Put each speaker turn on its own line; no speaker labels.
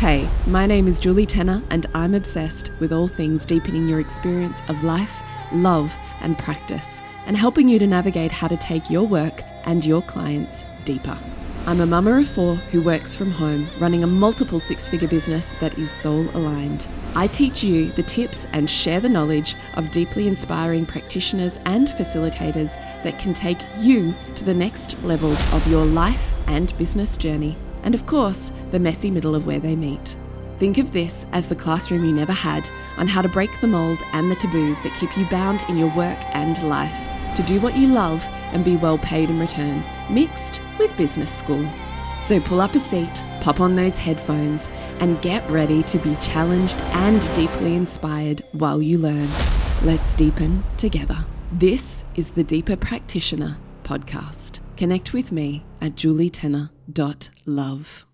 Hey, my name is Julie Tenner, and I'm obsessed with all things deepening your experience of life, love, and practice, and helping you to navigate how to take your work and your clients deeper. I'm a mama of four who works from home, running a multiple six figure business that is soul aligned. I teach you the tips and share the knowledge of deeply inspiring practitioners and facilitators that can take you to the next level of your life and business journey and of course, the messy middle of where they meet. Think of this as the classroom you never had on how to break the mold and the taboos that keep you bound in your work and life, to do what you love and be well paid in return, mixed with business school. So pull up a seat, pop on those headphones, and get ready to be challenged and deeply inspired while you learn. Let's deepen together. This is the Deeper Practitioner podcast. Connect with me at julietenner.love.